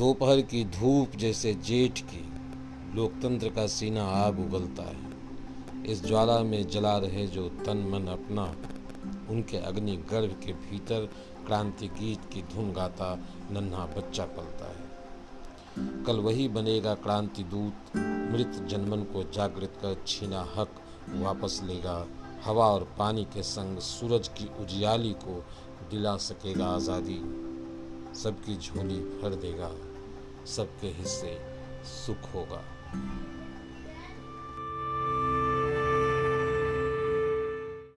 दोपहर की धूप जैसे जेठ की लोकतंत्र का सीना आग उगलता है। इस ज्वाला में जला रहे जो तन मन अपना, उनके अग्नि गर्भ के भीतर क्रांति गीत की धुन गाता नन्हा बच्चा पलता है। कल वही बनेगा क्रांति दूत, मृत जनमन को जागृत कर छीना हक वापस लेगा। हवा और पानी के संग सूरज की उजियाली को दिला सकेगा आज़ादी, सबकी झोली भर देगा। सबके हिस्से सुख होगा।